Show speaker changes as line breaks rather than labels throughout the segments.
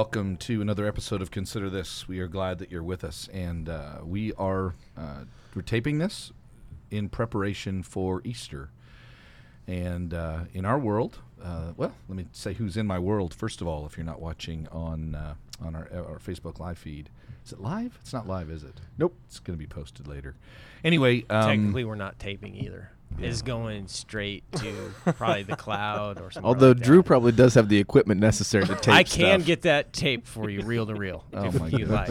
Welcome to another episode of Consider This. We are glad that you're with us, and uh, we are uh, we're taping this in preparation for Easter. And uh, in our world, uh, well, let me say who's in my world first of all. If you're not watching on uh, on our our Facebook live feed, is it live? It's not live, is it?
Nope.
It's going to be posted later. Anyway, um,
Technically, we're not taping either. It's going straight to probably the cloud or something.
Although
like
Drew
that.
probably does have the equipment necessary to tape
I can
stuff.
get that tape for you, reel to reel,
Oh
if
my
you like.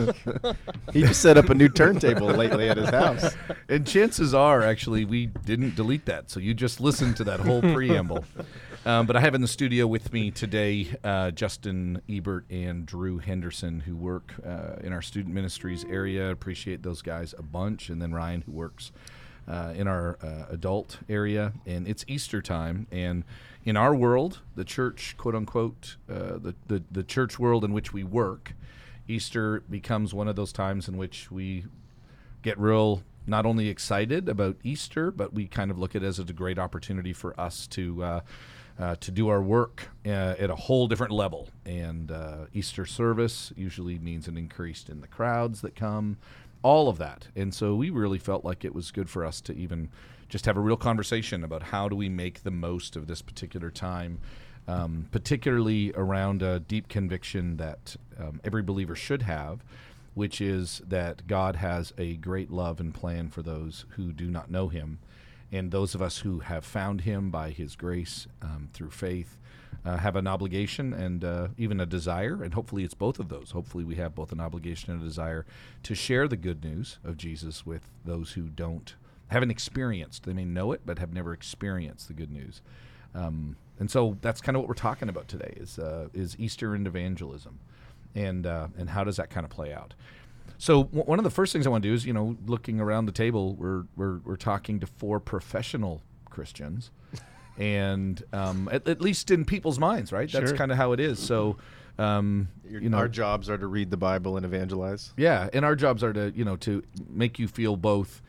He just set up a new turntable lately at his house.
and chances are, actually, we didn't delete that. So you just listened to that whole preamble. Um, but I have in the studio with me today uh, Justin Ebert and Drew Henderson, who work uh, in our student ministries area. Appreciate those guys a bunch. And then Ryan, who works uh, in our uh, adult area. And it's Easter time. And in our world, the church, quote unquote, uh, the, the, the church world in which we work, Easter becomes one of those times in which we get real not only excited about Easter, but we kind of look at it as a great opportunity for us to uh, uh, to do our work uh, at a whole different level. And uh, Easter service usually means an increase in the crowds that come, all of that. And so we really felt like it was good for us to even just have a real conversation about how do we make the most of this particular time. Um, particularly around a deep conviction that um, every believer should have, which is that God has a great love and plan for those who do not know Him. And those of us who have found Him by His grace um, through faith uh, have an obligation and uh, even a desire, and hopefully it's both of those. Hopefully, we have both an obligation and a desire to share the good news of Jesus with those who don't haven't experienced. They may know it, but have never experienced the good news. Um, and so that's kind of what we're talking about today is uh, is Easter and evangelism, and uh, and how does that kind of play out? So w- one of the first things I want to do is you know looking around the table, we're we're we're talking to four professional Christians, and um, at, at least in people's minds, right? That's
Sure.
kind of how it is. So. Um,
Your-
you know,
our jobs are to read the Bible and evangelize.
yeah, and our jobs are to you know to make you feel both,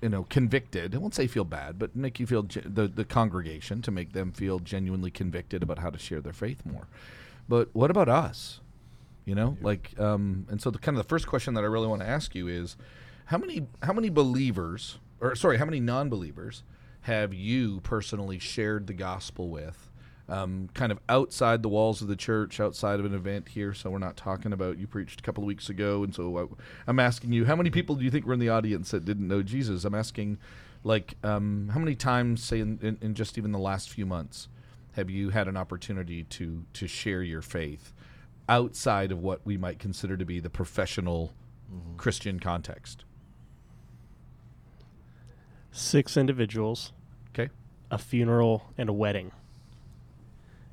you know, convicted. I won't say feel bad, but make you feel ge- the the congregation to make them feel genuinely convicted about how to share their faith more. But what about us? You know, like, um, and so the kind of the first question that I really want to ask you is, how many how many believers, or sorry, how many non-believers have you personally shared the gospel with? um, kind of outside the walls of the church, outside of an event here. So we're not talking about you preached a couple of weeks ago, and so I, I'm asking you, how many people do you think were in the audience that didn't know Jesus? I'm asking, like, um, how many times, say, in, in, in just even the last few months, have you had an opportunity to to share your faith outside of what we might consider to be the professional Christian context?
Six individuals,
Okay.
a funeral, and a wedding.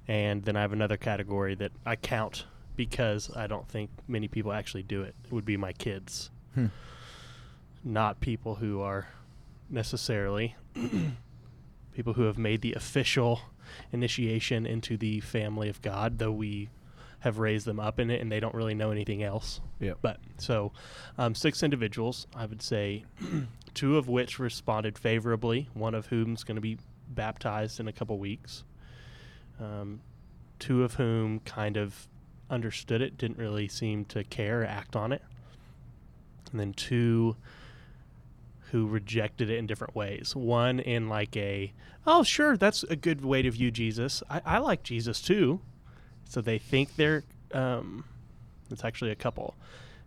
And then I have another category that I count because I don't think many people actually do it. It would be my kids.
Hmm.
Not people who are necessarily people who have made the official initiation into the family of God, though we have raised them up in it and they don't really know anything else.
Yeah.
But so, um, six individuals, I would say, two of which responded favorably, one of whom is going to be baptized in a couple weeks. Um, two of whom kind of understood it, didn't really seem to care act on it. And then two who rejected it in different ways. One in like a, oh, sure, that's a good way to view Jesus. I, I like Jesus too. So they think they're, um, it's actually a couple.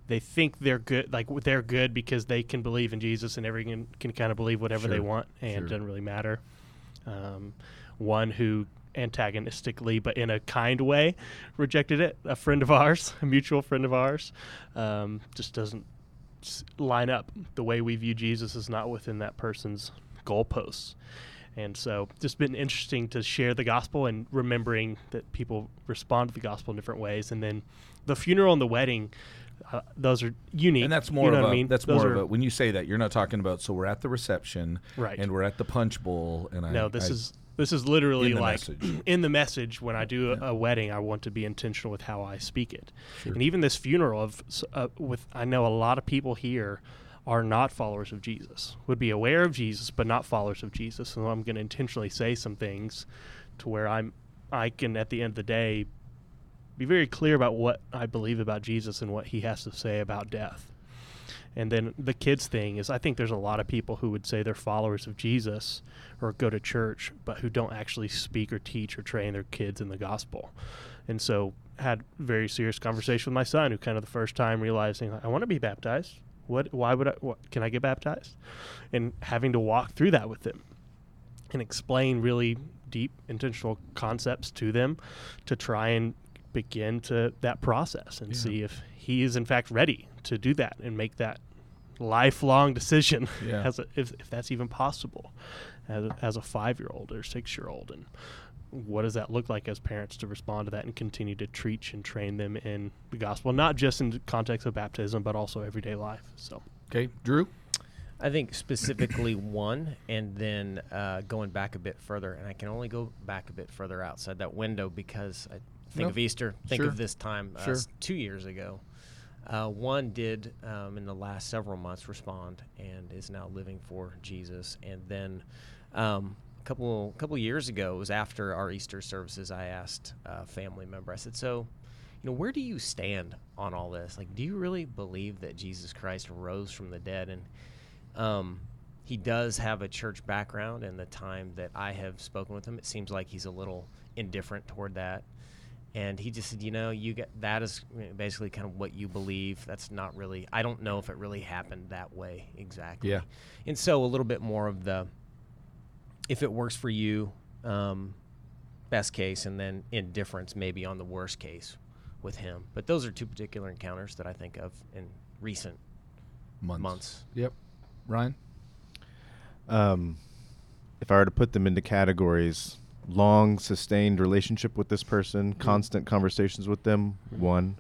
They think they're good, like they're good because they can believe in Jesus and everyone can kind of believe whatever they want and
sure.
it doesn't really matter. Um, one who antagonistically, but in a kind way, rejected it. A friend of ours, a mutual friend of ours, um, just doesn't line up. The way we view Jesus is not within that person's goalposts. And so, just been interesting to share the gospel and remembering that people respond to the gospel in different ways. And then the funeral and the wedding, uh, those are unique.
And that's more
you know
of a
I mean?
that's
Those
more
are,
of a when you say that you're not talking about so we're at the reception
Right.
and we're at the punch bowl and I
No, this
I-
is this is literally
In
like
message.
in the message. When I do a,
Yeah.
a wedding, I want to be intentional with how I speak it.
Sure.
And even this funeral of uh, with I know a lot of people here are not followers of Jesus. Would be aware of Jesus, but not followers of Jesus. So I'm going to intentionally say some things to where I'm I can at the end of the day be very clear about what I believe about Jesus and what he has to say about death. And then the kids thing is, I think there's a lot of people who would say they're followers of Jesus or go to church, but who don't actually speak or teach or train their kids in the gospel. And so, had very serious conversation with my son, who kind of the first time realizing I want to be baptized. What? Why would I? What, can I get baptized? And having to walk through that with them and explain really deep intentional concepts to them to try and begin to that process and
Yeah.
see if he is in fact ready to do that and make that lifelong decision
Yeah.
as a, if, if that's even possible as a, as a five year old or six year old and what does that look like as parents to respond to that and continue to teach and train them in the gospel not just in the context of baptism but also everyday life so
Okay, Drew.
I think specifically one, and then uh, going back a bit further, and I can only go back a bit further outside that window because I think
No,
of Easter, think
sure.
of this time uh,
Sure.
two years ago. Uh, one did um, in the last several months respond and is now living for Jesus, and then um, a couple couple years ago, it was after our Easter services. I asked a family member. I said, "So." you know, where do you stand on all this? Like, do you really believe that Jesus Christ rose from the dead? And um, he does have a church background, and the time that I have spoken with him, it seems like he's a little indifferent toward that. And he just said, you know, you get that is basically kind of what you believe. That's not really. I don't know if it really happened that way exactly.
Yeah.
And so a little bit more of the, if it works for you, um, best case, and then indifference maybe on the worst case with him. But those are two particular encounters that I think of in recent
Months.
months.
Yep. Ryan.
Um, if I were to put them into categories, long sustained relationship with this person, constant conversations with them, one.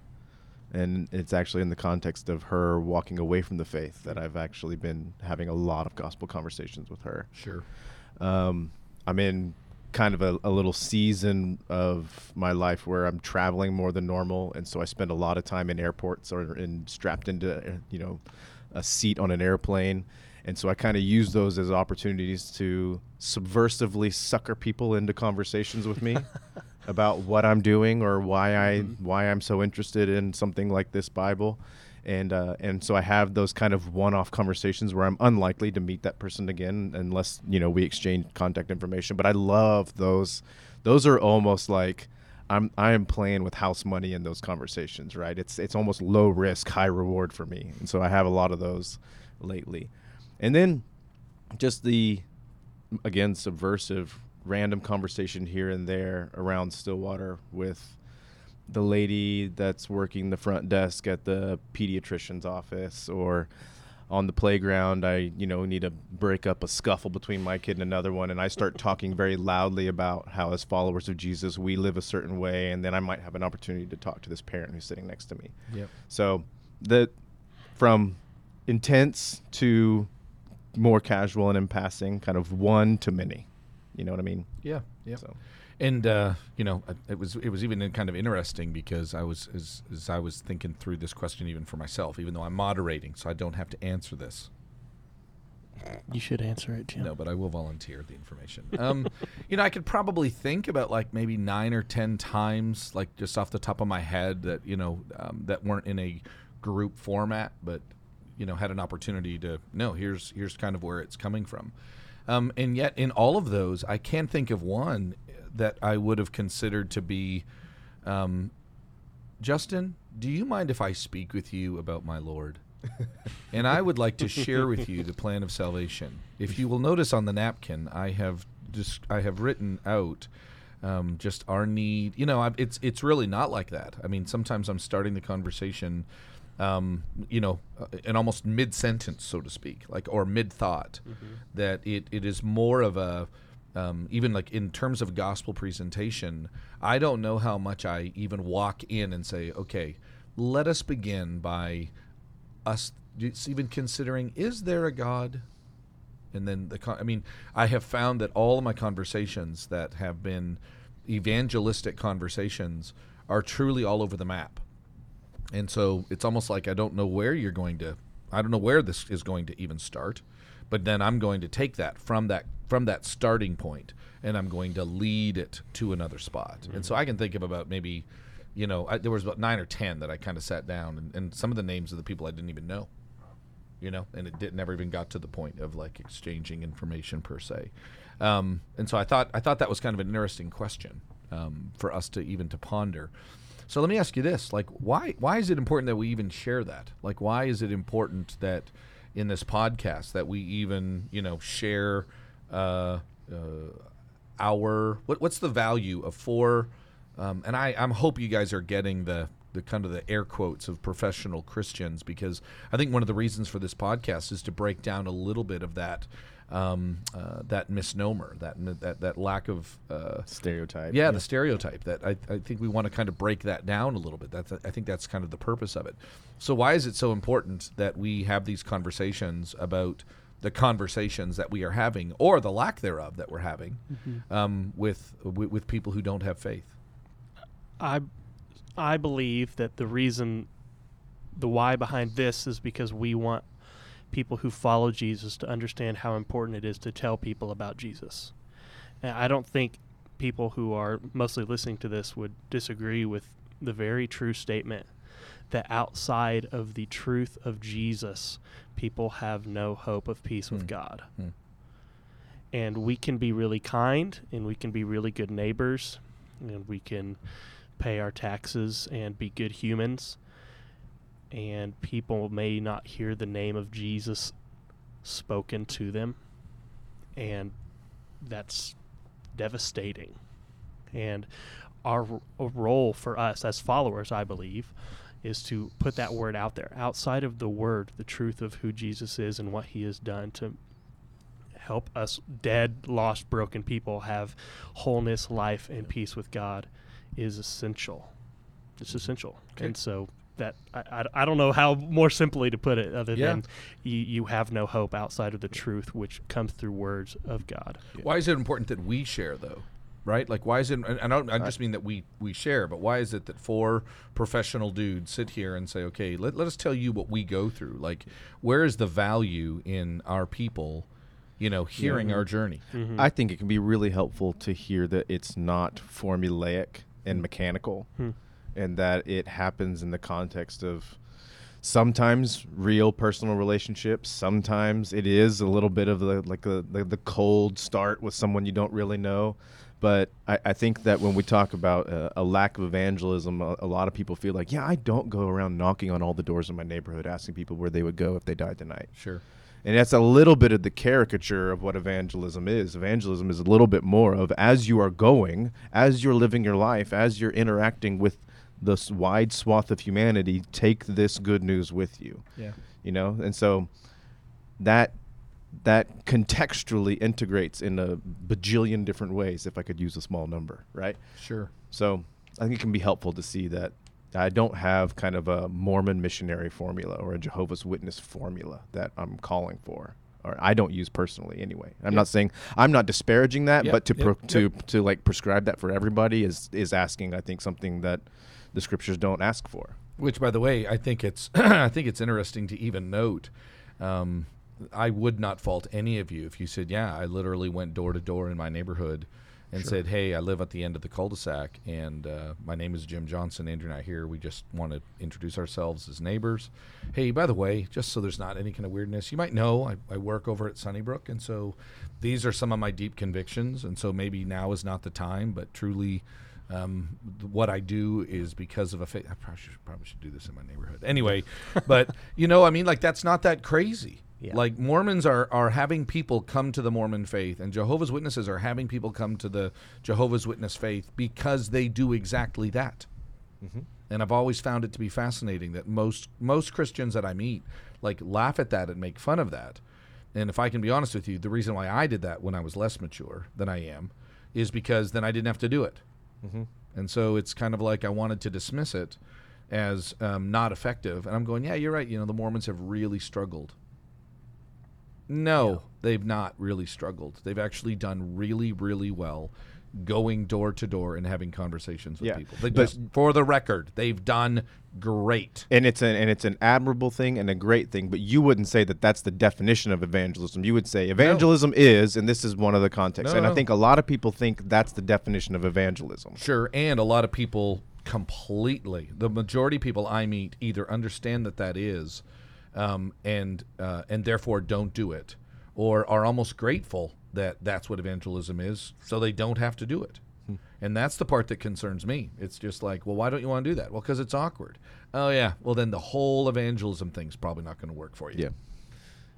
And it's actually in the context of her walking away from the faith that I've actually been having a lot of gospel conversations with her.
Sure.
Um, I'm in kind of a, a little season of my life where I'm traveling more than normal, and so I spend a lot of time in airports or in strapped into you know a seat on an airplane, and so I kind of use those as opportunities to subversively sucker people into conversations with me about what I'm doing or why I why I'm so interested in something like this Bible. And uh, and so I have those kind of one-off conversations where I'm unlikely to meet that person again unless you know we exchange contact information. But I love those; those are almost like I'm I am playing with house money in those conversations. Right? It's it's almost low risk, high reward for me. And so I have a lot of those lately. And then just the again subversive random conversation here and there around Stillwater with the lady that's working the front desk at the pediatrician's office or on the playground I you know need to break up a scuffle between my kid and another one and I start talking very loudly about how as followers of Jesus we live a certain way and then I might have an opportunity to talk to this parent who's sitting next to me.
Yep.
So the from intense to more casual and in passing, kind of one to many. You know what I mean?
Yeah. Yeah.
So
And uh, you know, uh, it was it was even kind of interesting because I was as, as I was thinking through this question even for myself, even though I'm moderating, so I don't have to answer this.
you should answer it Jim
No, but I will volunteer the information. Um, you know, I could probably think about like maybe nine or ten times, like just off the top of my head, that you know um, that weren't in a group format, but you know had an opportunity to no. Here's here's kind of where it's coming from, um, and yet in all of those, I can't think of one that I would have considered to be, um, Justin. Do you mind if I speak with you about my Lord? and I would like to share with you the plan of salvation. If you will notice on the napkin, I have just I have written out um, just our need. You know, I, it's it's really not like that. I mean, sometimes I'm starting the conversation, um, you know, an almost mid sentence, so to speak, like or mid thought. That it it is more of a um, even like in terms of gospel presentation, I don't know how much I even walk in and say, okay, let us begin by us even considering is there a god and then the con- i mean i have found that all of my conversations that have been evangelistic conversations are truly all over the map and so it's almost like i don't know where you're going to i don't know where this is going to even start but then i'm going to take that from that from that starting point and i'm going to lead it to another spot and so i can think of about maybe you know, I, there was about nine or ten that I kind of sat down, and, and some of the names of the people I didn't even know, you know, and it did, never even got to the point of like exchanging information per se. Um, and so I thought I thought that was kind of an interesting question um, for us to even to ponder. So let me ask you this: like, why why is it important that we even share that? Like, why is it important that in this podcast that we even you know share uh, uh, our what, what's the value of four? Um, and I I'm hope you guys are getting the the kind of the air quotes of professional Christians because I think one of the reasons for this podcast is to break down a little bit of that um, uh, that misnomer, that that that lack of uh,
Stereotype.
yeah, the stereotype. That I, I think we want to kind of break that down a little bit. That's I think that's kind of the purpose of it. So why is it so important that we have these conversations about the conversations that we are having, or the lack thereof that we're having, um, with, with with people who don't have faith?
I I believe that the reason the why behind this is because we want people who follow Jesus to understand how important it is to tell people about Jesus. And I don't think people who are mostly listening to this would disagree with the very true statement that outside of the truth of Jesus, people have no hope of peace
Hmm.
with God.
Hmm.
And we can be really kind and we can be really good neighbors and we can pay our taxes and be good humans. And people may not hear the name of Jesus spoken to them. And that's devastating. And our role for us as followers, I believe, is to put that word out there outside of the word, the truth of who Jesus is and what he has done to help us dead, lost, broken people have wholeness, life, and peace with God is essential. It's mm-hmm. essential.
Okay.
And so that I, I, I don't know how more simply to put it other
Yeah.
than you, you have no hope outside of the truth which comes through words of God.
Why is it important that we share though? Right? Like why is it and I don't I just mean that we we share, but why is it that four professional dudes sit here and say, "Okay, let, let us tell you what we go through." Like where is the value in our people, you know, hearing our journey?
I think it can be really helpful to hear that it's not formulaic and mechanical,
Hmm.
And that it happens in the context of sometimes real personal relationships. Sometimes it is a little bit of the like the the, the cold start with someone you don't really know. But I, I think that when we talk about uh, a lack of evangelism, a, a lot of people feel like, yeah, I don't go around knocking on all the doors in my neighborhood asking people where they would go if they died tonight.
Sure.
And that's a little bit of the caricature of what evangelism is. Evangelism is a little bit more of as you are going, as you're living your life, as you're interacting with this wide swath of humanity, take this good news with you.
Yeah.
You know? And so that that contextually integrates in a bajillion different ways if I could use a small number, right?
Sure.
So I think it can be helpful to see that I don't have kind of a Mormon missionary formula or a Jehovah's Witness formula that I'm calling for. Or I don't use personally anyway. I'm
Yeah.
not saying I'm not disparaging that,
Yep,
but to pro-
yep,
to to like prescribe that for everybody is is asking I think something that the scriptures don't ask for.
Which, by the way, I think it's I think it's interesting to even note. Um, I would not fault any of you if you said, "Yeah, I literally went door to door in my neighborhood and said, "Hey, I live at the end of the cul-de-sac, and uh, my name is Jim Johnson. Andrew and I here. We just want to introduce ourselves as neighbors. Hey, by the way, just so there's not any kind of weirdness, you might know I, I work over at Sunnybrook, and so these are some of my deep convictions, and so maybe now is not the time, but truly." Um, what I do is because of a faith. I probably should, probably should do this in my neighborhood anyway, but you know, I mean, like that's not that crazy.
Yeah.
Like Mormons are are having people come to the Mormon faith, and Jehovah's Witnesses are having people come to the Jehovah's Witness faith because they do exactly that. And I've always found it to be fascinating that most most Christians that I meet like laugh at that and make fun of that. And if I can be honest with you, the reason why I did that when I was less mature than I am is because then I didn't have to do it. And so it's kind of like I wanted to dismiss it as um, not effective. And I'm going, yeah, you're right. You know, the Mormons have really struggled. No, they've not really struggled. They've actually done really, really well going door to door and having conversations with
Yeah,
people. They
but-
for the record, they've done great.
And it's an and it's an admirable thing and a great thing, but you wouldn't say that that's the definition of evangelism. You would say evangelism is, and this is one of the contexts.
No,
and I think a lot of people think that's the definition of evangelism.
Sure, and a lot of people completely. The majority of people I meet either understand that that is, um, and uh, and therefore don't do it, or are almost grateful that that's what evangelism is, so they don't have to do it. And that's the part that concerns me. It's just like, well, why don't you want to do that? Well, because it's awkward. Oh yeah. Well, then the whole evangelism thing's probably not going to work for you.
Yeah.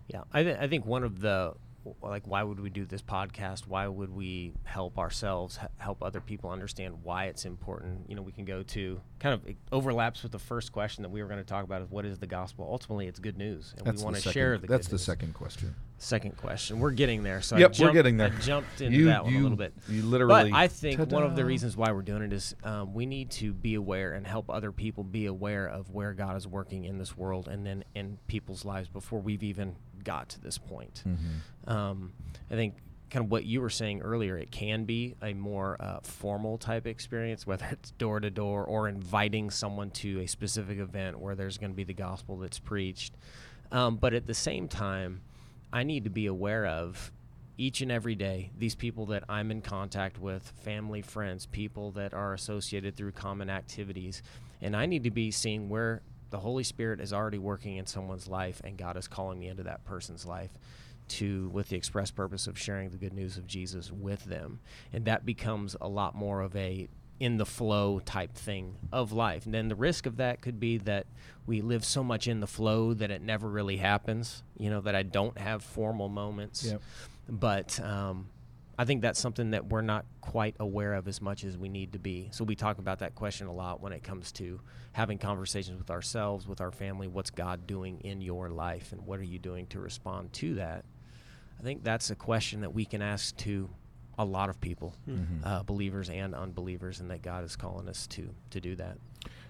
Yeah, I, th- I think one of the like why would we do this podcast? Why would we help ourselves h- help other people understand why it's important? You know, we can go to kind of it overlaps with the first question that we were going to talk about is what is the gospel? Ultimately, it's good news, and
That's
we
the
want to share the.
That's
good
the
news.
second question.
Second question. We're getting there. So I
Yep, we're
jumped-
getting there.
I jumped into
You-
that one
you-
a little bit.
you literally-
But I think one of the reasons why we're doing it is um, we need to be aware and help other people be aware of where God is working in this world and then in people's lives before we've even got to this point.
Mm-hmm.
Um, I think kind of what you were saying earlier, it can be a more uh, formal type experience, whether it's door to door or inviting someone to a specific event where there's going to be the gospel that's preached. Um, but at the same time, I need to be aware of each and every day these people that I'm in contact with, family, friends, people that are associated through common activities. And I need to be seeing where the Holy Spirit is already working in someone's life and God is calling me into that person's life to with the express purpose of sharing the good news of Jesus with them. And that becomes a lot more of a in the flow type thing of life. And then the risk of that could be that we live so much in the flow that it never really happens, you know, that I don't have formal moments.
Yep.
But um, I think that's something that we're not quite aware of as much as we need to be. So we talk about that question a lot when it comes to having conversations with ourselves, with our family. What's God doing in your life, and what are you doing to respond to that? I think that's a question that we can ask to a lot of people,
Mm-hmm.
uh, believers and unbelievers, and that God is calling us to to do that.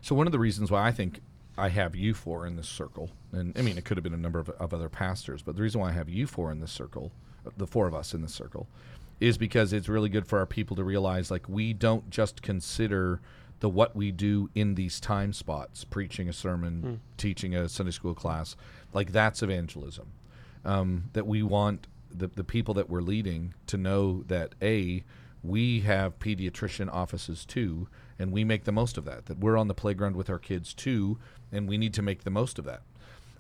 So one of the reasons why I think I have you four in this circle, and I mean it could have been a number of, of other pastors, but the reason why I have you four in this circle, uh, the four of us in this circle, is because it's really good for our people to realize like we don't just consider the what we do in these time spots, preaching a sermon, teaching a Sunday school class, like that's evangelism. Um, that we want the, the people that we're leading to know that a we have pediatrician offices too and we make the most of that that we're on the playground with our kids too and we need to make the most of that.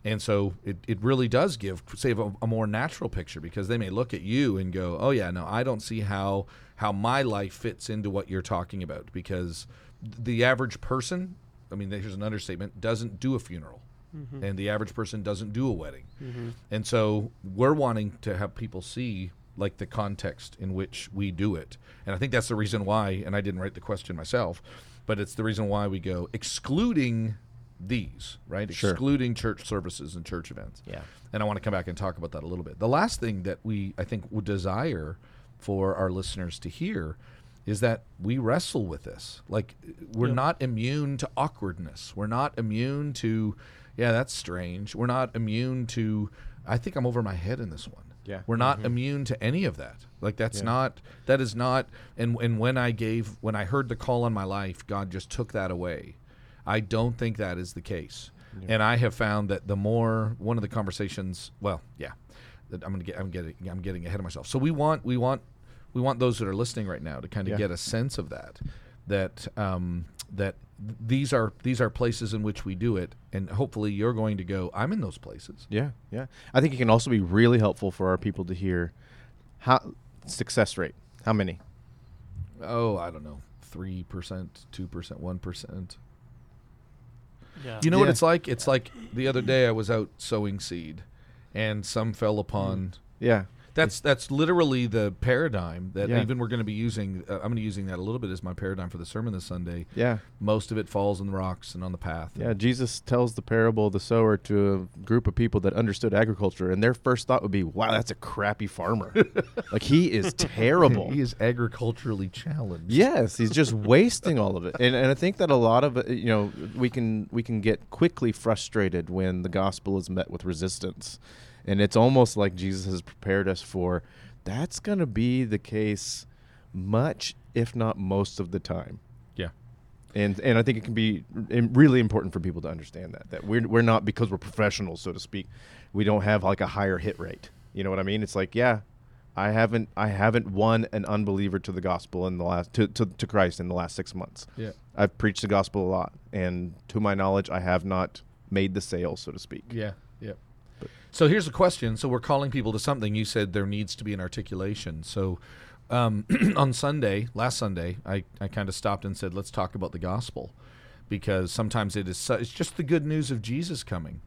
And so it, it really does give say a, a more natural picture because they may look at you and go oh yeah no i don't see how how my life fits into what you're talking about because the average person i mean here's an understatement doesn't do a funeral Mm-hmm. and the average person doesn't do a wedding mm-hmm. and so we're wanting to have people see like the context in which we do it. And I think that's the reason why, and I didn't write the question myself, but it's the reason why we go excluding these, right?
Sure.
Excluding church services and church events.
Yeah.
And I want to come back and talk about that a little bit. The last thing that we, I think, would desire for our listeners to hear is that we wrestle with this. Like, we're
Yeah.
not immune to awkwardness. We're not immune to, yeah, that's strange. We're not immune to, I think I'm over my head in this one.
Yeah.
We're not immune to any of that. Like that's
Yeah.
not that is not and and when I gave when I heard the call on my life, God just took that away. I don't think that is the case. And I have found that the more one of the conversations, well, yeah. that I'm going to get I'm getting I'm getting ahead of myself. So we want we want we want those that are listening right now to kind of
Yeah.
get a sense of that that um that th- these are these are places in which we do it and hopefully you're going to go I'm in those places.
Yeah, yeah. I think it can also be really helpful for our people to hear how success rate. How many?
oh, I don't know, three percent, two percent, one percent.
Yeah.
You know what it's like? It's like the other day I was out sowing seed, and some fell upon.
Yeah.
That's that's literally the paradigm that
Yeah.
even we're going to be using. Uh, I'm going to be using that a little bit as my paradigm for the sermon this Sunday.
Yeah.
Most of it falls in the rocks and on the path.
Yeah, Jesus tells the parable of the sower to a group of people that understood agriculture, and their first thought would be, "Wow, that's a crappy farmer. like he is terrible."
he is agriculturally challenged.
Yes, he's just wasting all of it, and and I think that a lot of it, you know, we can we can get quickly frustrated when the gospel is met with resistance, and it's almost like Jesus has prepared us for that's going to be the case much, if not most of the time.
Yeah.
And and I think it can be really important for people to understand that that we're we're not because we're professionals, so to speak, we don't have like a higher hit rate. You know what I mean? It's like yeah, I haven't I haven't won an unbeliever to the gospel in the last to, to, to Christ in the last six months.
Yeah.
I've preached the gospel a lot, and to my knowledge, I have not made the sale, so to speak.
Yeah. Yeah. So here's a question. So we're calling people to something. You said there needs to be an articulation. So um, on Sunday, last Sunday, I, I kind of stopped and said, let's talk about the gospel because sometimes it is su- it's just the good news of Jesus coming.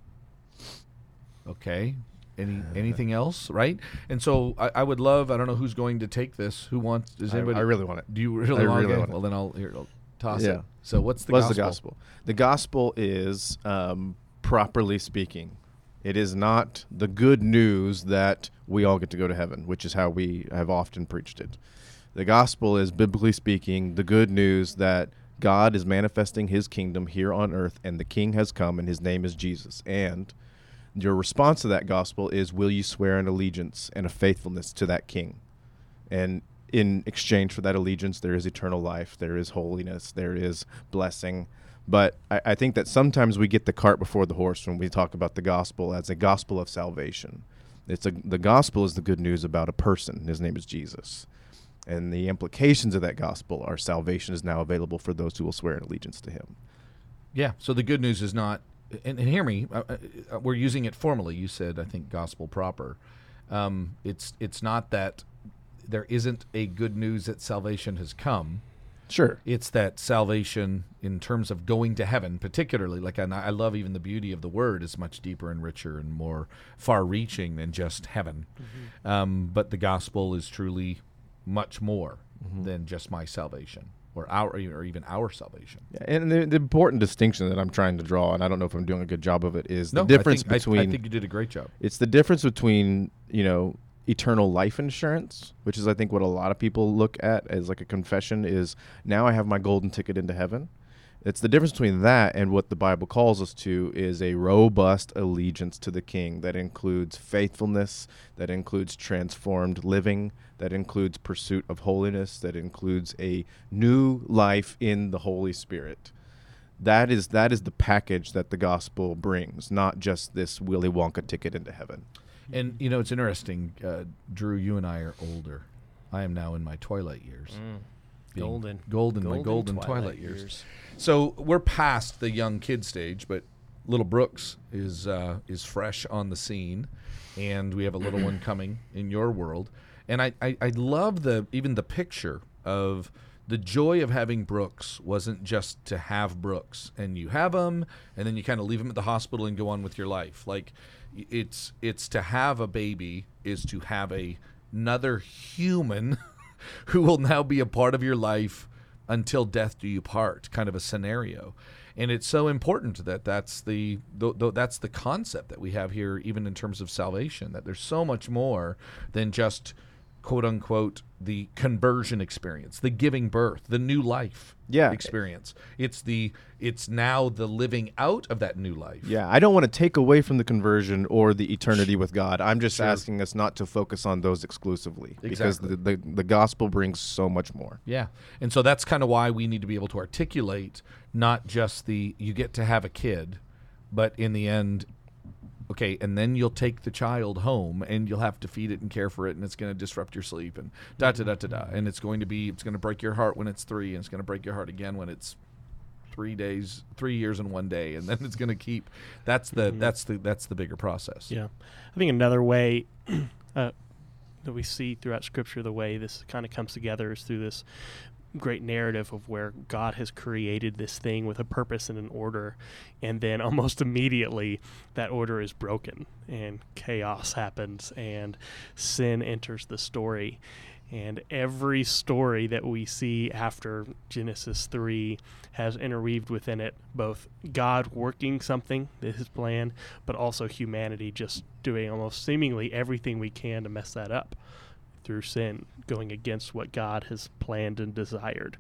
Okay. Any anything else, right? And so I, I would love. I don't know who's going to take this. Who wants? Does
I-
anybody?
I really want it.
Do you really
I
want
really
it?
want it.
Well, then I'll, here, I'll toss
Yeah.
it. So what's the
What's
gospel?
the gospel? The gospel is, um, properly speaking, it is not the good news that we all get to go to heaven, which is how we have often preached it. The gospel is, biblically speaking, the good news that God is manifesting his kingdom here on earth and the king has come and his name is Jesus. And your response to that gospel is, will you swear an allegiance and a faithfulness to that king? And in exchange for that allegiance, there is eternal life, there is holiness, there is blessing. But I, I think that sometimes we get the cart before the horse when we talk about the gospel as a gospel of salvation. It's a the gospel is the good news about a person. His name is Jesus. And the implications of that gospel are salvation is now available for those who will swear an allegiance to him.
Yeah. So the good news is not, and, and hear me, uh, uh, we're using it formally. You said, I think, gospel proper. Um, it's it's not that there isn't a good news that salvation has come.
Sure.
It's that salvation, in terms of going to heaven, particularly, like, and I I love even the beauty of the word is much deeper and richer and more far-reaching than just heaven. Um, but the gospel is truly much more than just my salvation or our or even our salvation.
Yeah, and the, the important distinction that I'm trying to draw, and I don't know if I'm doing a good job of it, is the difference
I think, I-
between
I, think you did a great job.
It's the difference between, you know, eternal life insurance, which is I think what a lot of people look at as like a confession is now I have my golden ticket into heaven. It's the difference between that and what the Bible calls us to is a robust allegiance to the king that includes faithfulness, that includes transformed living, that includes pursuit of holiness, that includes a new life in the Holy Spirit that is that is the package that the gospel brings, not just this Willy Wonka ticket into heaven.
And you know, it's interesting, uh, Drew. You and I are older. I am now in my twilight years. Being
Golden.
golden, my golden twilight, years. So we're past the young kid stage, but little Brooks is uh, is fresh on the scene, and we have a little one coming in your world. And I, I, I love the even the picture of the joy of having Brooks wasn't just to have Brooks and you have him and then you kind of leave him at the hospital and go on with your life. Like it's it's to have a baby is to have a another human who will now be a part of your life until death do you part kind of a scenario. And it's so important that that's the th- th- that's the concept that we have here even in terms of salvation that there's so much more than just quote unquote the conversion experience the giving birth the new life
Yeah.
experience it's the it's now the living out of that new life
Yeah, I don't want to take away from the conversion or the eternity with God. I'm just
Sure.
asking us not to focus on those exclusively because the, the the gospel brings so much more.
Yeah. And so that's kind of why we need to be able to articulate not just the you get to have a kid, but in the end, okay, and then you'll take the child home and you'll have to feed it and care for it and it's going to disrupt your sleep and da da da da da. And it's going to be, it's going to break your heart when it's three and it's going to break your heart again when it's three days, three years and one day. And then it's going to keep, that's the, that's the, that's the bigger process.
Yeah, I think another way uh, that we see throughout Scripture the way this kind of comes together is through this great narrative of where God has created this thing with a purpose and an order, and then almost immediately that order is broken and chaos happens and sin enters the story. And every story that we see after Genesis 3 has interweaved within it both God working something, his plan, but also humanity just doing almost seemingly everything we can to mess that up through sin, going against what God has planned and desired.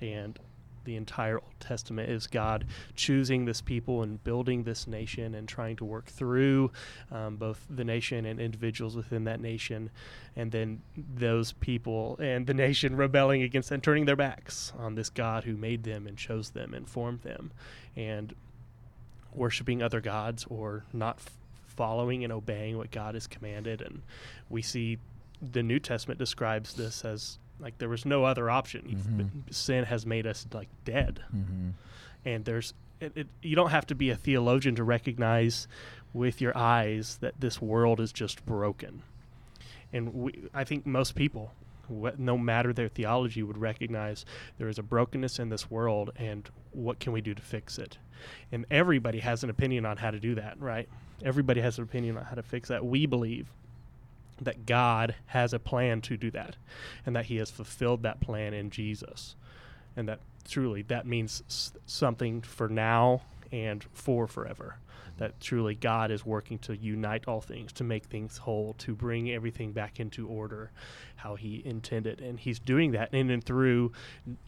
And the entire Old Testament is God choosing this people and building this nation and trying to work through um, both the nation and individuals within that nation, and then those people and the nation rebelling against and turning their backs on this God who made them and chose them and formed them, and worshiping other gods or not f- following and obeying what God has commanded. And we see the New Testament describes this as like there was no other option.
Mhm.
Sin has made us like dead,
Mm-hmm.
and there's it, it, you don't have to be a theologian to recognize with your eyes that this world is just broken. And we, I think most people, wh- no matter their theology, would recognize there is a brokenness in this world, and what can we do to fix it? And everybody has an opinion on how to do that, right? Everybody has an opinion on how to fix that. We believe that God has a plan to do that, and that He has fulfilled that plan in Jesus, and that truly that means something for now and for forever. That truly God is working to unite all things, to make things whole, to bring everything back into order, how He intended, and He's doing that in and through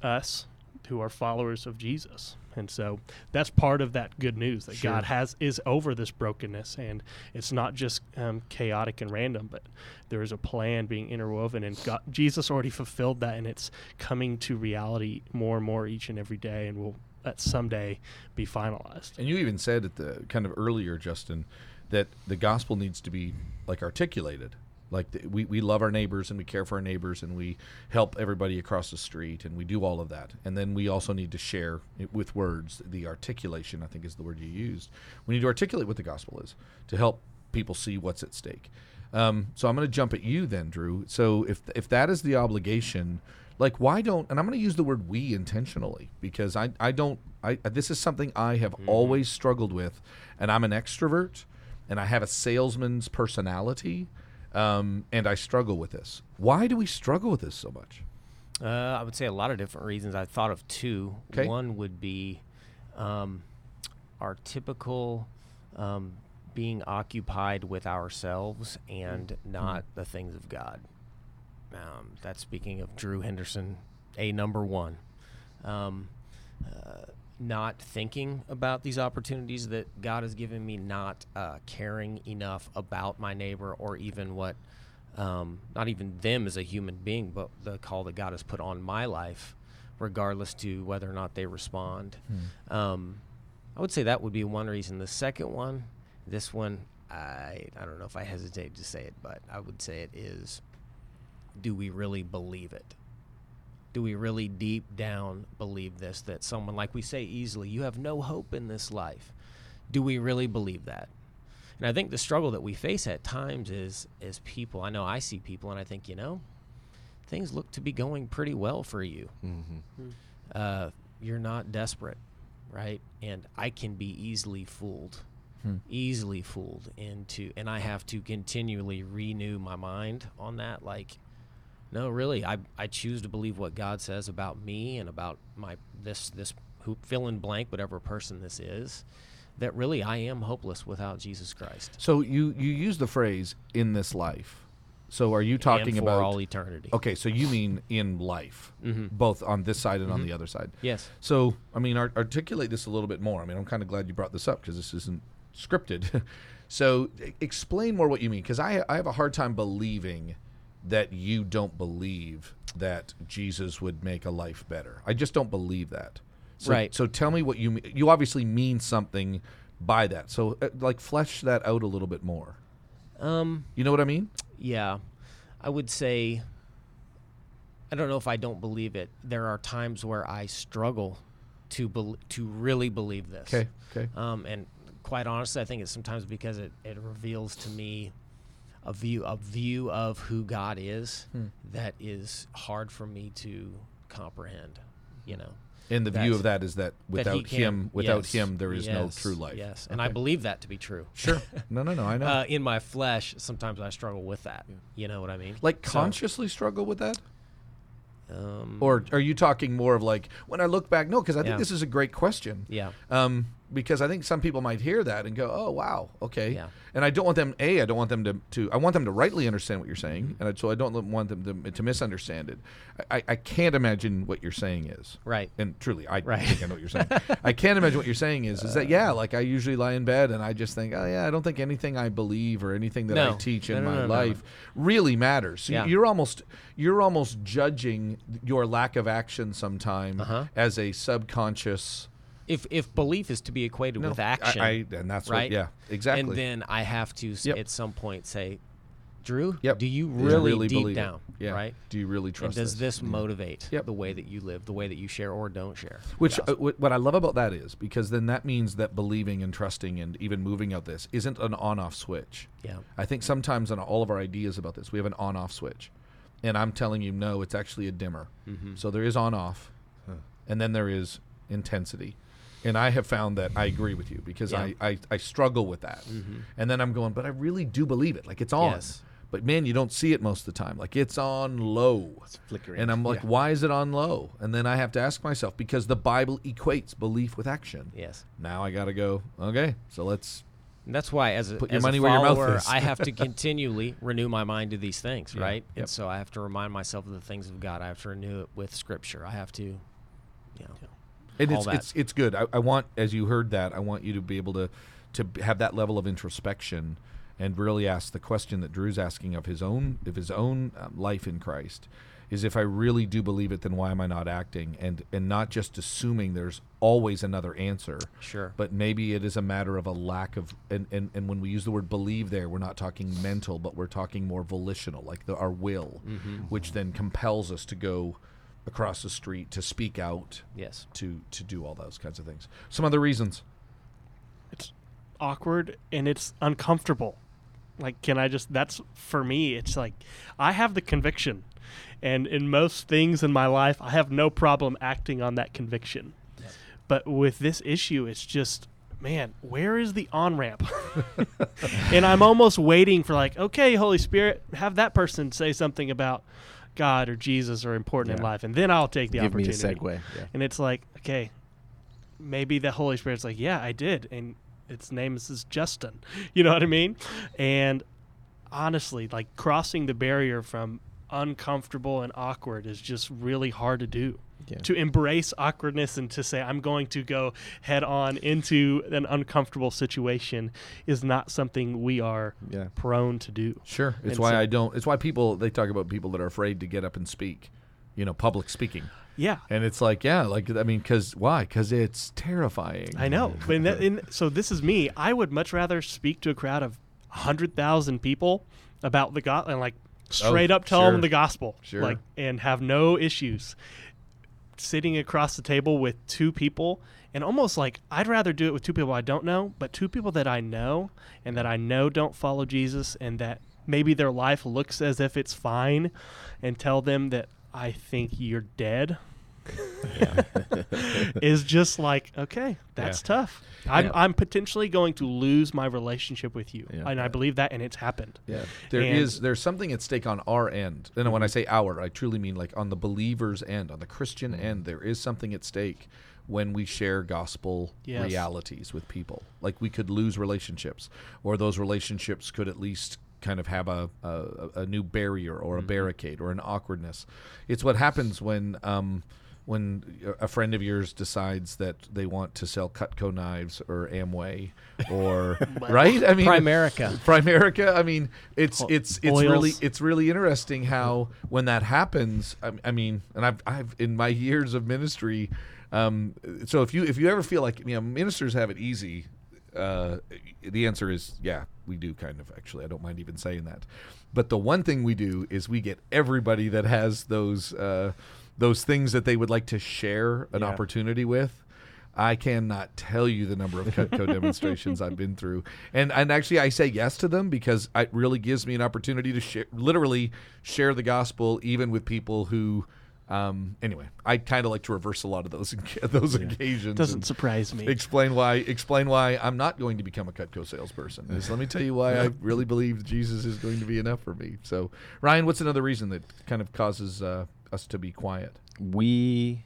us, who are followers of Jesus. And so that's part of that good news that
Sure.
God has is over this brokenness, and it's not just um, chaotic and random, but there is a plan being interwoven, and God, Jesus already fulfilled that, and it's coming to reality more and more each and every day, and will at someday be finalized.
And you even said at the kind of earlier, Justin, that the gospel needs to be like articulated. Like the, we, we love our neighbors and we care for our neighbors and we help everybody across the street and we do all of that. And then we also need to share it with words. The articulation, I think, is the word you used. We need to articulate what the gospel is to help people see what's at stake. Um, so I'm going to jump at you then, Drew. So if if that is the obligation, like why don't? And I'm going to use the word we intentionally because I I don't I this is something I have always struggled with, and I'm an extrovert, and I have a salesman's personality, um, and I struggle with this. Why do we struggle with this so much?
Uh, I would say a lot of different reasons. I thought of two.
'Kay.
One would be um, our typical um, being occupied with ourselves and not the things of God. Um, that's speaking of Drew Henderson, a number one. Um, uh, not thinking about these opportunities that God has given me, not uh, caring enough about my neighbor or even what, um, not even them as a human being, but the call that God has put on my life, regardless to whether or not they respond. Um, I would say that would be one reason. The second one, this one, I I don't know if I hesitate to say it, but I would say it is. Do we really believe it? Do we really deep down believe this? That someone, like we say easily, you have no hope in this life. Do we really believe that? And I think the struggle that we face at times is is people. I know I see people, and I think you know, things look to be going pretty well for you
Mm-hmm.
uh, you're not desperate, right? And I can be easily fooled,
Hmm.
easily fooled into, and I have to continually renew my mind on that. Like, no, really, I I choose to believe what God says about me and about my this this who fill in blank whatever person this is. That really I am hopeless without Jesus Christ.
So you you use the phrase "in this life." So are you talking
and for
about?
all eternity?
okay, so you mean in life,
Mhm.
both on this side and on the other side.
Yes.
So, I mean, art- articulate this a little bit more. I mean, I'm kind of glad you brought this up because this isn't scripted. so, explain more what you mean because I, I have a hard time believing that you don't believe that Jesus would make a life better. I just don't believe that. So,
Right.
So, tell me what you mean. You obviously mean something by that. So, uh, like, flesh that out a little bit more.
Um.
You know what I mean?
Yeah, I would say. I don't know if I don't believe it. There are times where I struggle to be, to really believe this.
Okay. Okay.
Um, and quite honestly, I think it's sometimes because it, it reveals to me a view a view of who God is
Hmm.
that is hard for me to comprehend. You know,
And the view of that is that
that
without
can't-
him, without
yes,
him, there is no true life.
Yes, and I believe that to be true.
Sure. No, no, no. I know.
Uh, in my flesh, sometimes I struggle with that. You know what I mean?
like
So,
consciously struggle with that
um,
or are you talking more of like when i look back no because i think
Yeah.
this is a great question
yeah,
um, because i think some people might hear that and go oh wow okay
Yeah.
and i don't want them a i don't want them to, to i want them to rightly understand what you're saying and I- so i don't want them to, to misunderstand it I, I can't imagine what you're saying is
right.
and truly, I
Right.
think I know what you're saying. I can't imagine what you're saying is is that yeah, like I usually lie in bed and I just think, oh yeah, I don't think anything I believe or anything that I teach
No,
in
no,
my
no, no, no.
life really matters. So
Yeah.
you're almost you're almost judging your lack of action sometime
Uh-huh.
as a subconscious
If if belief is to be equated
no,
with action,
I, and that's
right?
what yeah exactly.
And then I have to
Yep.
at some point say, Drew,
Yep.
do you
Is
really, deep
believe
down,
Yeah.
right?
Do you really
And
trust
does this
Yeah.
motivate
Yep.
the way that you live, the way that you share or don't share?
Which uh, what I love about that is because then that means that believing and trusting and even moving out this isn't an on-off switch.
yeah,
I think sometimes in all of our ideas about this, we have an on-off switch, and I'm telling you, no, it's actually a dimmer.
Mm-hmm.
So there is on-off, and then there is intensity, and I have found that I agree with you because
Yeah. Mm-hmm.
I, I I struggle with that, and then I'm going, but I really do believe it, like it's on.
Yes.
But man, you don't see it most of the time. Like it's on low.
It's flickering.
And I'm like,
Yeah.
why is it on low? And then I have to ask myself because the Bible equates belief with action.
yes.
Now I got to go. Okay, so let's.
And that's why, as a,
Put your
as
money
a
where your mouth
follower,
is.
I have to continually renew my mind to these things,
Yeah.
right?
Yep.
And so I have to remind myself of the things of God. I have to renew it with Scripture. I have to, you know,
And it's, it's it's good. I, I want, as you heard that, I want you to be able to to have that level of introspection and really ask the question that Drew's asking of his own of his own um, life in Christ is if I really do believe it, then why am I not acting? And and not just assuming there's always another answer.
Sure.
But maybe it is a matter of a lack of and, and, and when we use the word believe there, we're not talking mental, but we're talking more volitional, like the, our will, which then compels us to go across the street, to speak out,
yes.
to to do all those kinds of things. Some other reasons.
it's awkward and it's uncomfortable. Like, can I just? That's for me. It's like I have the conviction, and in most things in my life, I have no problem acting on that conviction. But with this issue, it's just, man, where is the on ramp? and I'm almost waiting for like, okay, Holy Spirit, have that person say something about God or Jesus are important in life, and then I'll take the
Give me a
opportunity.
segue. Yeah.
And it's like, okay, maybe the Holy Spirit's like, yeah, I did, and its name is Justin. You know what I mean? And honestly, like crossing the barrier from uncomfortable and awkward is just really hard to do.
Yeah.
To embrace awkwardness and to say I'm going to go head on into an uncomfortable situation is not something we are
Yeah.
prone to do.
Sure. It's
And
why
so-
I don't. It's why people they talk about people that are afraid to get up and speak. You know, public speaking.
Yeah.
And it's like, yeah, like I mean, because why? Because it's terrifying.
I know. In that, in, so this is me. I would much rather speak to a crowd of 100,000 people about the gospel and like oh, straight up tell
Oh, sure.
them the gospel.
Sure.
Like and have no issues. Sitting across the table with two people and almost like I'd rather do it with two people I don't know, but two people that I know and that I know don't follow Jesus and that maybe their life looks as if it's fine and tell them that I think you're dead is just like okay that's
Yeah.
tough I'm,
Yeah.
I'm potentially going to lose my relationship with you and i believe that and it's happened
Yeah, there is.
And-
There's something at stake on our end, and when I mm-hmm. say our, I truly mean like on the believer's end, on the Christian mm-hmm. end. There is something at stake when we share gospel
Yes.
realities with people. Like we could lose relationships, or those relationships could at least kind of have a a, a new barrier or a mm-hmm. barricade or an awkwardness. It's what happens when. Um, when a friend of yours decides that they want to sell Cutco knives or Amway or right, I mean,
Primerica.
Primerica. I mean, it's it's it's
Oils.
really it's really interesting how when that happens. I, I mean, and I've I've in my years of ministry. Um, so if you if you ever feel like you know ministers have it easy, uh, the answer is yeah, we do kind of actually. I don't mind even saying that. But the one thing we do is we get everybody that has those uh, those things that they would like to share an
Yeah.
opportunity with. I cannot tell you the number of Cutco demonstrations I've been through, and and actually I say yes to them because it really gives me an opportunity to share, literally share the gospel, even with people who. Um, anyway, I kind of like to reverse a lot of those those occasions.
doesn't surprise me
Explain why. Explain why I'm not going to become a Cutco salesperson. Is let me tell you why I really believe Jesus is going to be enough for me. So, Ryan, what's another reason that kind of causes uh, us to be quiet?
we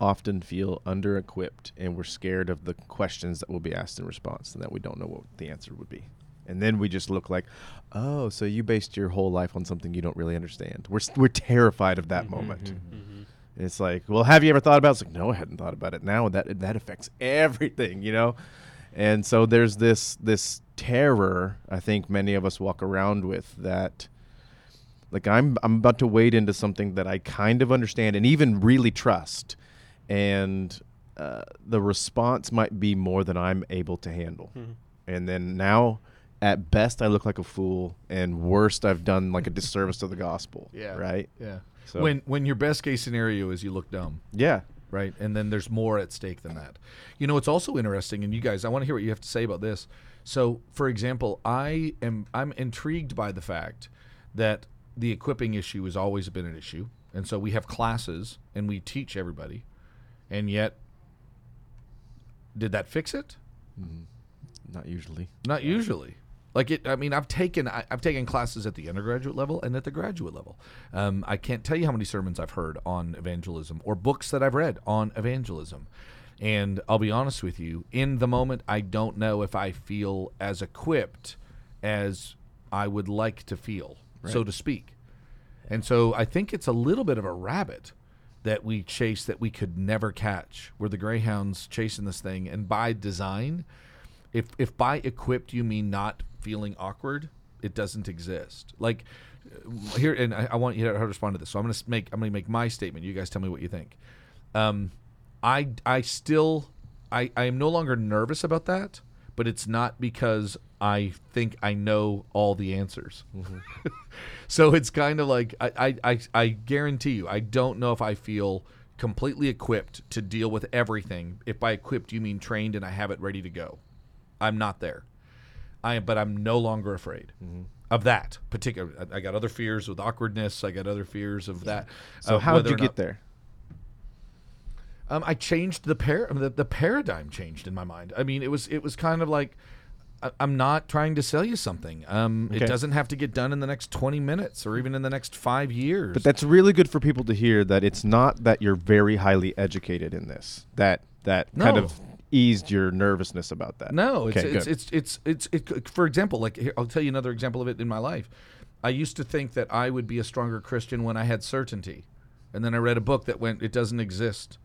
often feel under equipped and we're scared of the questions that will be asked in response and that we don't know what the answer would be. And then we just look like, oh, so you based your whole life on something you don't really understand. We're, we're terrified of that mm-hmm, moment. And It's like, well, have you ever thought about it? It's like, no, I hadn't thought about it. Now that that affects everything, you know. And so there's this this terror I think many of us walk around with that like I'm I'm about to wade into something that I kind of understand and even really trust, and uh, the response might be more than I'm able to handle. And then now at best I look like a fool, and worst I've done like a disservice to the gospel.
Yeah.
Right.
Yeah.
So-
When when your best case scenario is you look dumb.
Yeah.
right? And then there's more at stake than that. You know, it's also interesting, and you guys, I want to hear what you have to say about this. So, for example, I am I'm intrigued by the fact that the equipping issue has always been an issue, and so we have classes and we teach everybody, and yet, did that fix it?
Not usually.
Not usually. Like it, I mean, I've taken I, I've taken classes at the undergraduate level and at the graduate level. Um, I can't tell you how many sermons I've heard on evangelism or books that I've read on evangelism. And I'll be honest with you, in the moment, I don't know if I feel as equipped as I would like to feel, so to speak. And so I think it's a little bit of a rabbit that we chase that we could never catch. We're the greyhounds chasing this thing, and by design, if if by equipped you mean not feeling awkward, it doesn't exist. Like uh, here, and I, I want you to respond to this. So I'm going to make I'm going to make my statement. You guys tell me what you think. Um, I I still I I am no longer nervous about that, but it's not because I think I know all the answers. Mm-hmm. so it's kind of like I, I I I guarantee you I don't know if I feel completely equipped to deal with everything. If by equipped you mean trained and I have it ready to go. I'm not there. I but I'm no longer afraid mm-hmm. of that particular. I got other fears with awkwardness. I got other fears of that.
So
of
how did you get there?
Um, I changed the par- the, the paradigm changed in my mind. I mean, it was it was kind of like I, I'm not trying to sell you something. Um, It doesn't have to get done in the next 20 minutes or even in the next five years.
But that's really good for people to hear that it's not that you're very highly educated in this. That that kind of eased your nervousness about that.
No, it's
Okay,
it's,
good.
it's it's it's it, for example, like here, I'll tell you another example of it in my life. I used to think that I would be a stronger Christian when I had certainty, and then I read a book that went, "It doesn't exist."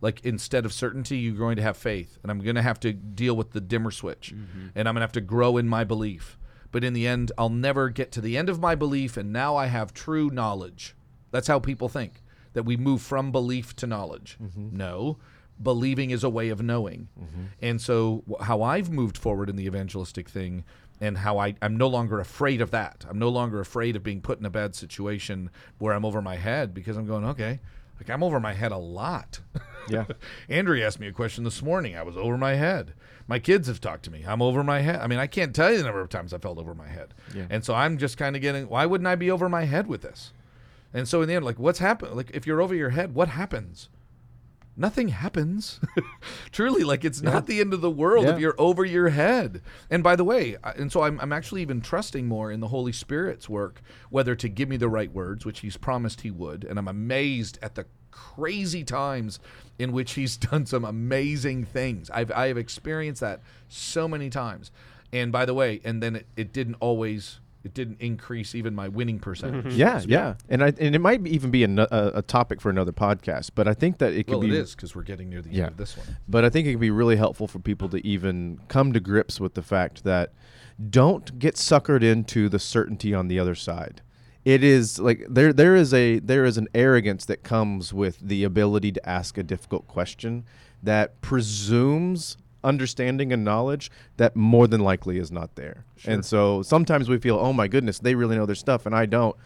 Like instead of certainty, you're going to have faith, and I'm going to have to deal with the dimmer switch, mm-hmm. and I'm going to have to grow in my belief. But in the end, I'll never get to the end of my belief, and now I have true knowledge. That's how people think that we move from belief to knowledge. Mm-hmm. No, believing is a way of knowing. Mm-hmm. And so, how I've moved forward in the evangelistic thing, and how I, I'm no longer afraid of that. I'm no longer afraid of being put in a bad situation where I'm over my head because I'm going, okay, like I'm over my head a lot.
Yeah.
Andrea asked me a question this morning. I was over my head. My kids have talked to me. I'm over my head. I mean, I can't tell you the number of times I felt over my head.
Yeah.
And so I'm just kind of getting, why wouldn't I be over my head with this? And so in the end, like, what's happened? Like, if you're over your head, what happens? Nothing happens. Truly, like, it's not the end of the world if you're over your head. And by the way, I- and so I'm, I'm actually even trusting more in the Holy Spirit's work, whether to give me the right words, which He's promised He would. And I'm amazed at the crazy times in which He's done some amazing things. I've, I have experienced that so many times. And by the way, and then it, it didn't always, it didn't increase even my winning percentage. Mm-hmm.
Yeah, yeah, and I and it might even be a, a, a topic for another podcast, but I think that it could
Well,
be
it is because we're getting near the
Yeah.
end of this one.
But I think it could be really helpful for people to even come to grips with the fact that don't get suckered into the certainty on the other side. It is like there there is a there is an arrogance that comes with the ability to ask a difficult question that presumes understanding and knowledge that more than likely is not there. And so sometimes we feel, "Oh my goodness, they really know their stuff and I don't."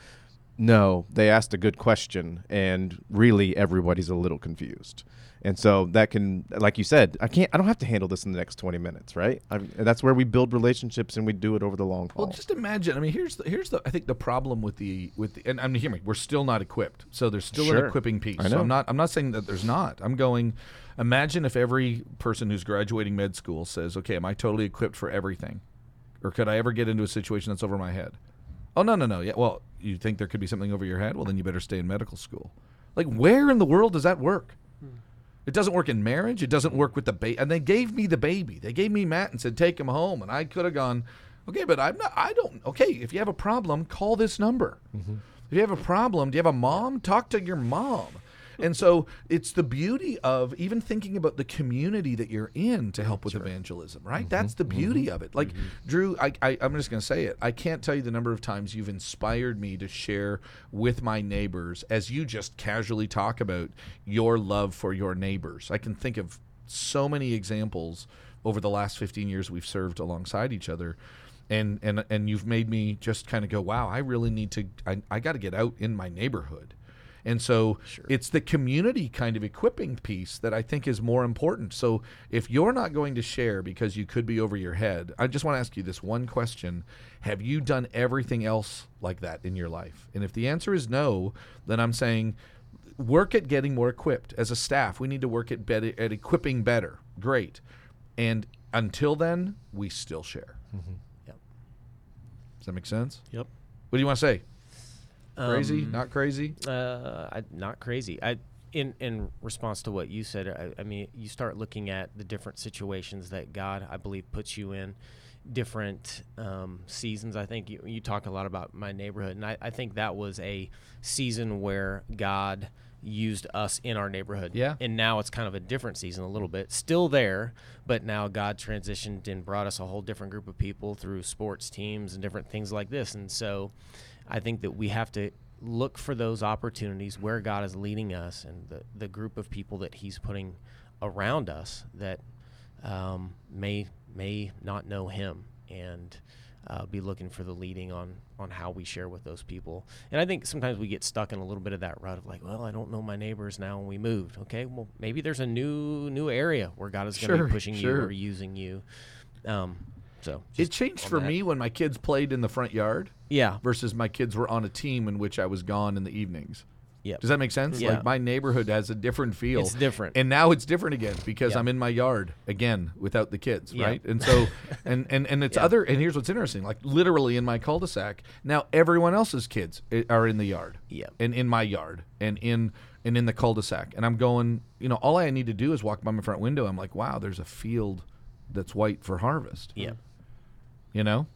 No, they asked a good question, and really everybody's a little confused. And so that can, like you said, I can't, I don't have to handle this in the next 20 minutes, right? I, and that's where we build relationships and we do it over the long haul.
Well, just imagine. I mean, here's the, here's the I think the problem with the with the, and I mean, hear me. We're still not equipped, so there's still an equipping piece.
I
So
know.
I'm not I'm not saying that there's not. I'm going. Imagine if every person who's graduating med school says, "Okay, am I totally equipped for everything, or could I ever get into a situation that's over my head?" Oh no no no yeah. Well, you think there could be something over your head? Well, then you better stay in medical school. Like, where in the world does that work? It doesn't work in marriage. It doesn't work with the baby. And they gave me the baby. They gave me Matt and said, "Take him home." And I could have gone, "Okay, but I'm not. I don't. Okay, if you have a problem, call this number. Mm-hmm. If you have a problem, do you have a mom? Talk to your mom." And so it's the beauty of even thinking about the community that you're in to help with evangelism, right? Mm-hmm, That's the beauty mm-hmm, of it. Like mm-hmm. Drew, I, I, I'm just going to say it. I can't tell you the number of times you've inspired me to share with my neighbors as you just casually talk about your love for your neighbors. I can think of so many examples over the last 15 years we've served alongside each other and and and you've made me just kind of go, wow, I really need to. I, I got to get out in my neighborhood. And so it's the community kind of equipping piece that I think is more important. So if you're not going to share because you could be over your head, I just want to ask you this one question. Have you done everything else like that in your life? And if the answer is no, then I'm saying work at getting more equipped. As a staff, we need to work at, bet- at equipping better. Great. And until then, we still share. Mm-hmm.
Yep.
Does that make sense?
Yep.
What do you want to say? Crazy?
Um,
Not crazy?
Uh, I, not crazy. I in in response to what you said, I, I mean, you start looking at the different situations that God, I believe, puts you in, different um, seasons. I think you, you talk a lot about my neighborhood, and I, I think that was a season where God used us in our neighborhood.
Yeah.
And now it's kind of a different season, a little bit. Still there, but now God transitioned and brought us a whole different group of people through sports teams and different things like this. And so I think that we have to look for those opportunities where God is leading us and the, the group of people that He's putting around us that um, may may not know Him and uh, be looking for the leading on on how we share with those people. And I think sometimes we get stuck in a little bit of that rut of like, well, I don't know my neighbors now, and we moved. Okay, well maybe there's a new new area where God is going to
Sure,
be pushing you or using you. Um, so
It changed for
that.
me when my kids played in the front yard
Yeah.
versus my kids were on a team in which I was gone in the evenings.
Yep.
Does that make sense?
Yeah.
Like my neighborhood has a different feel.
It's different.
And now it's different again because
Yeah.
I'm in my yard again without the kids,
Yeah.
right? And so and and and it's
Yeah.
other and here's what's interesting, like literally in my cul-de-sac, now everyone else's kids are in the yard.
Yep.
And in my yard and in and in the cul-de-sac. And I'm going, you know, all I need to do is walk by my front window. I'm like, wow, there's a field that's white for harvest.
Yep.
You know?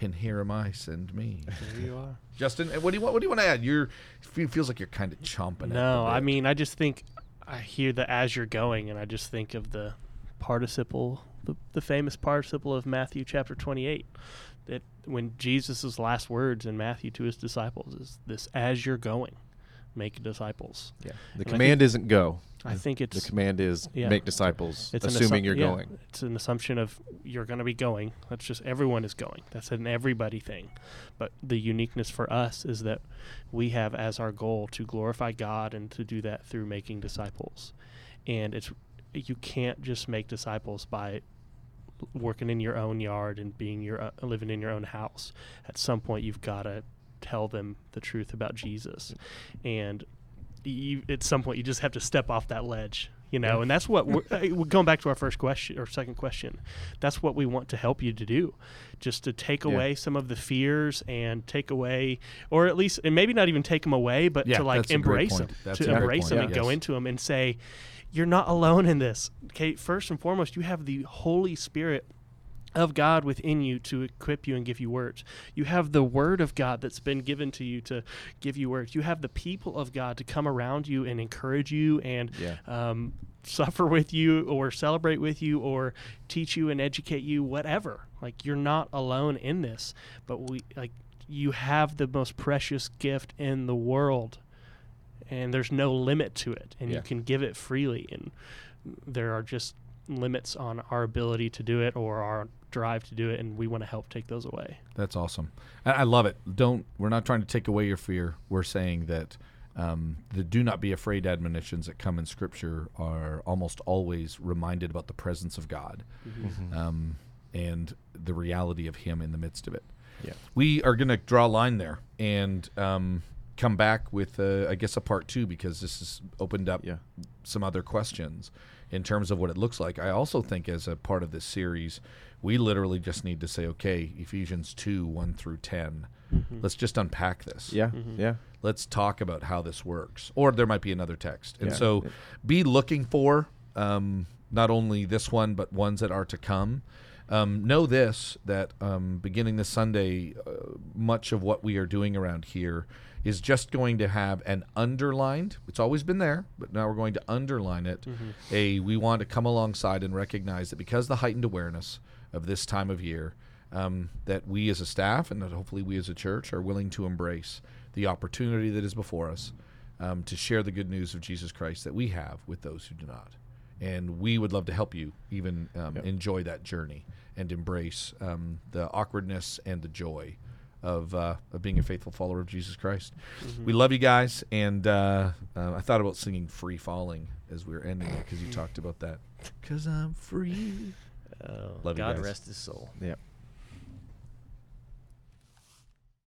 And here am I, send me.
There you are.
Justin, eh, what do you want? What do you want to add? You're fe- feels like you're kind of chomping. at
No, I mean, I just think I hear the as you're going, and I just think of the participle, the, the famous participle of Matthew chapter 28. That when Jesus' last words in Matthew to his disciples is this as you're going, make disciples.
Yeah. The
And
command isn't go.
I think it's The
command is
Yeah.
make disciples,
it's
assuming
assu-
you're
yeah,
going.
It's an assumption of you're going to be going. That's just everyone is going. That's an everybody thing. But the uniqueness for us is that we have as our goal to glorify God and to do that through making disciples. And it's you can't just make disciples by working in your own yard and being your uh, living in your own house. At some point, you've got to tell them the truth about Jesus, and you, at some point, you just have to step off that ledge. You know, and that's what we're, we're going back to our first question or second question. That's what we want to help you to do, just to take
Yeah.
away some of the fears and take away, or at least, and maybe not even take them away, but
Yeah,
to like
that's a great
embrace them.
That's
to embrace them
Yeah.
and go into them and say, you're not alone in this. Okay, first and foremost, you have the Holy Spirit of God within you to equip you and give you words. You have the word of God that's been given to you to give you words. You have the people of God to come around you and encourage you and
Yeah.
um, suffer with you or celebrate with you or teach you and educate you, whatever. Like you're not alone in this, but we like you have the most precious gift in the world and there's no limit to it and
Yeah.
you can give it freely and there are just limits on our ability to do it or our drive to do it and we want to help take those away
That's awesome. I, I love it. Don't. We're not trying to take away your fear. We're saying that um, the "do not be afraid" admonitions that come in Scripture are almost always reminded about the presence of God um, and the reality of Him in the midst of it.
Yeah.
We are going to draw a line there and um, come back with, uh, I guess, a part two because this has opened up
Yeah.
some other questions in terms of what it looks like. I also think as a part of this series, we literally just need to say, okay, Ephesians 2 1 through 10. Let's just unpack this.
Yeah. Yeah.
Let's talk about how this works. Or there might be another text. And
Yeah.
so be looking for um, not only this one, but ones that are to come. Um, know this that um, beginning this Sunday, uh, much of what we are doing around here is just going to have an underlined. It's always been there, but now we're going to underline it. A we want to come alongside and recognize that because the heightened awareness of this time of year, um, that we as a staff and that hopefully we as a church are willing to embrace the opportunity that is before us um, to share the good news of Jesus Christ that we have with those who do not. and we would love to help you even um,
Yep.
enjoy that journey and embrace um, the awkwardness and the joy of, uh, of being a faithful follower of Jesus Christ. We love you guys, and uh, uh, I thought about singing "Free Falling" as we were ending it because you talked about that. Cause I'm free.
Uh,
Love you
God
guys.
rest his soul.
Yeah.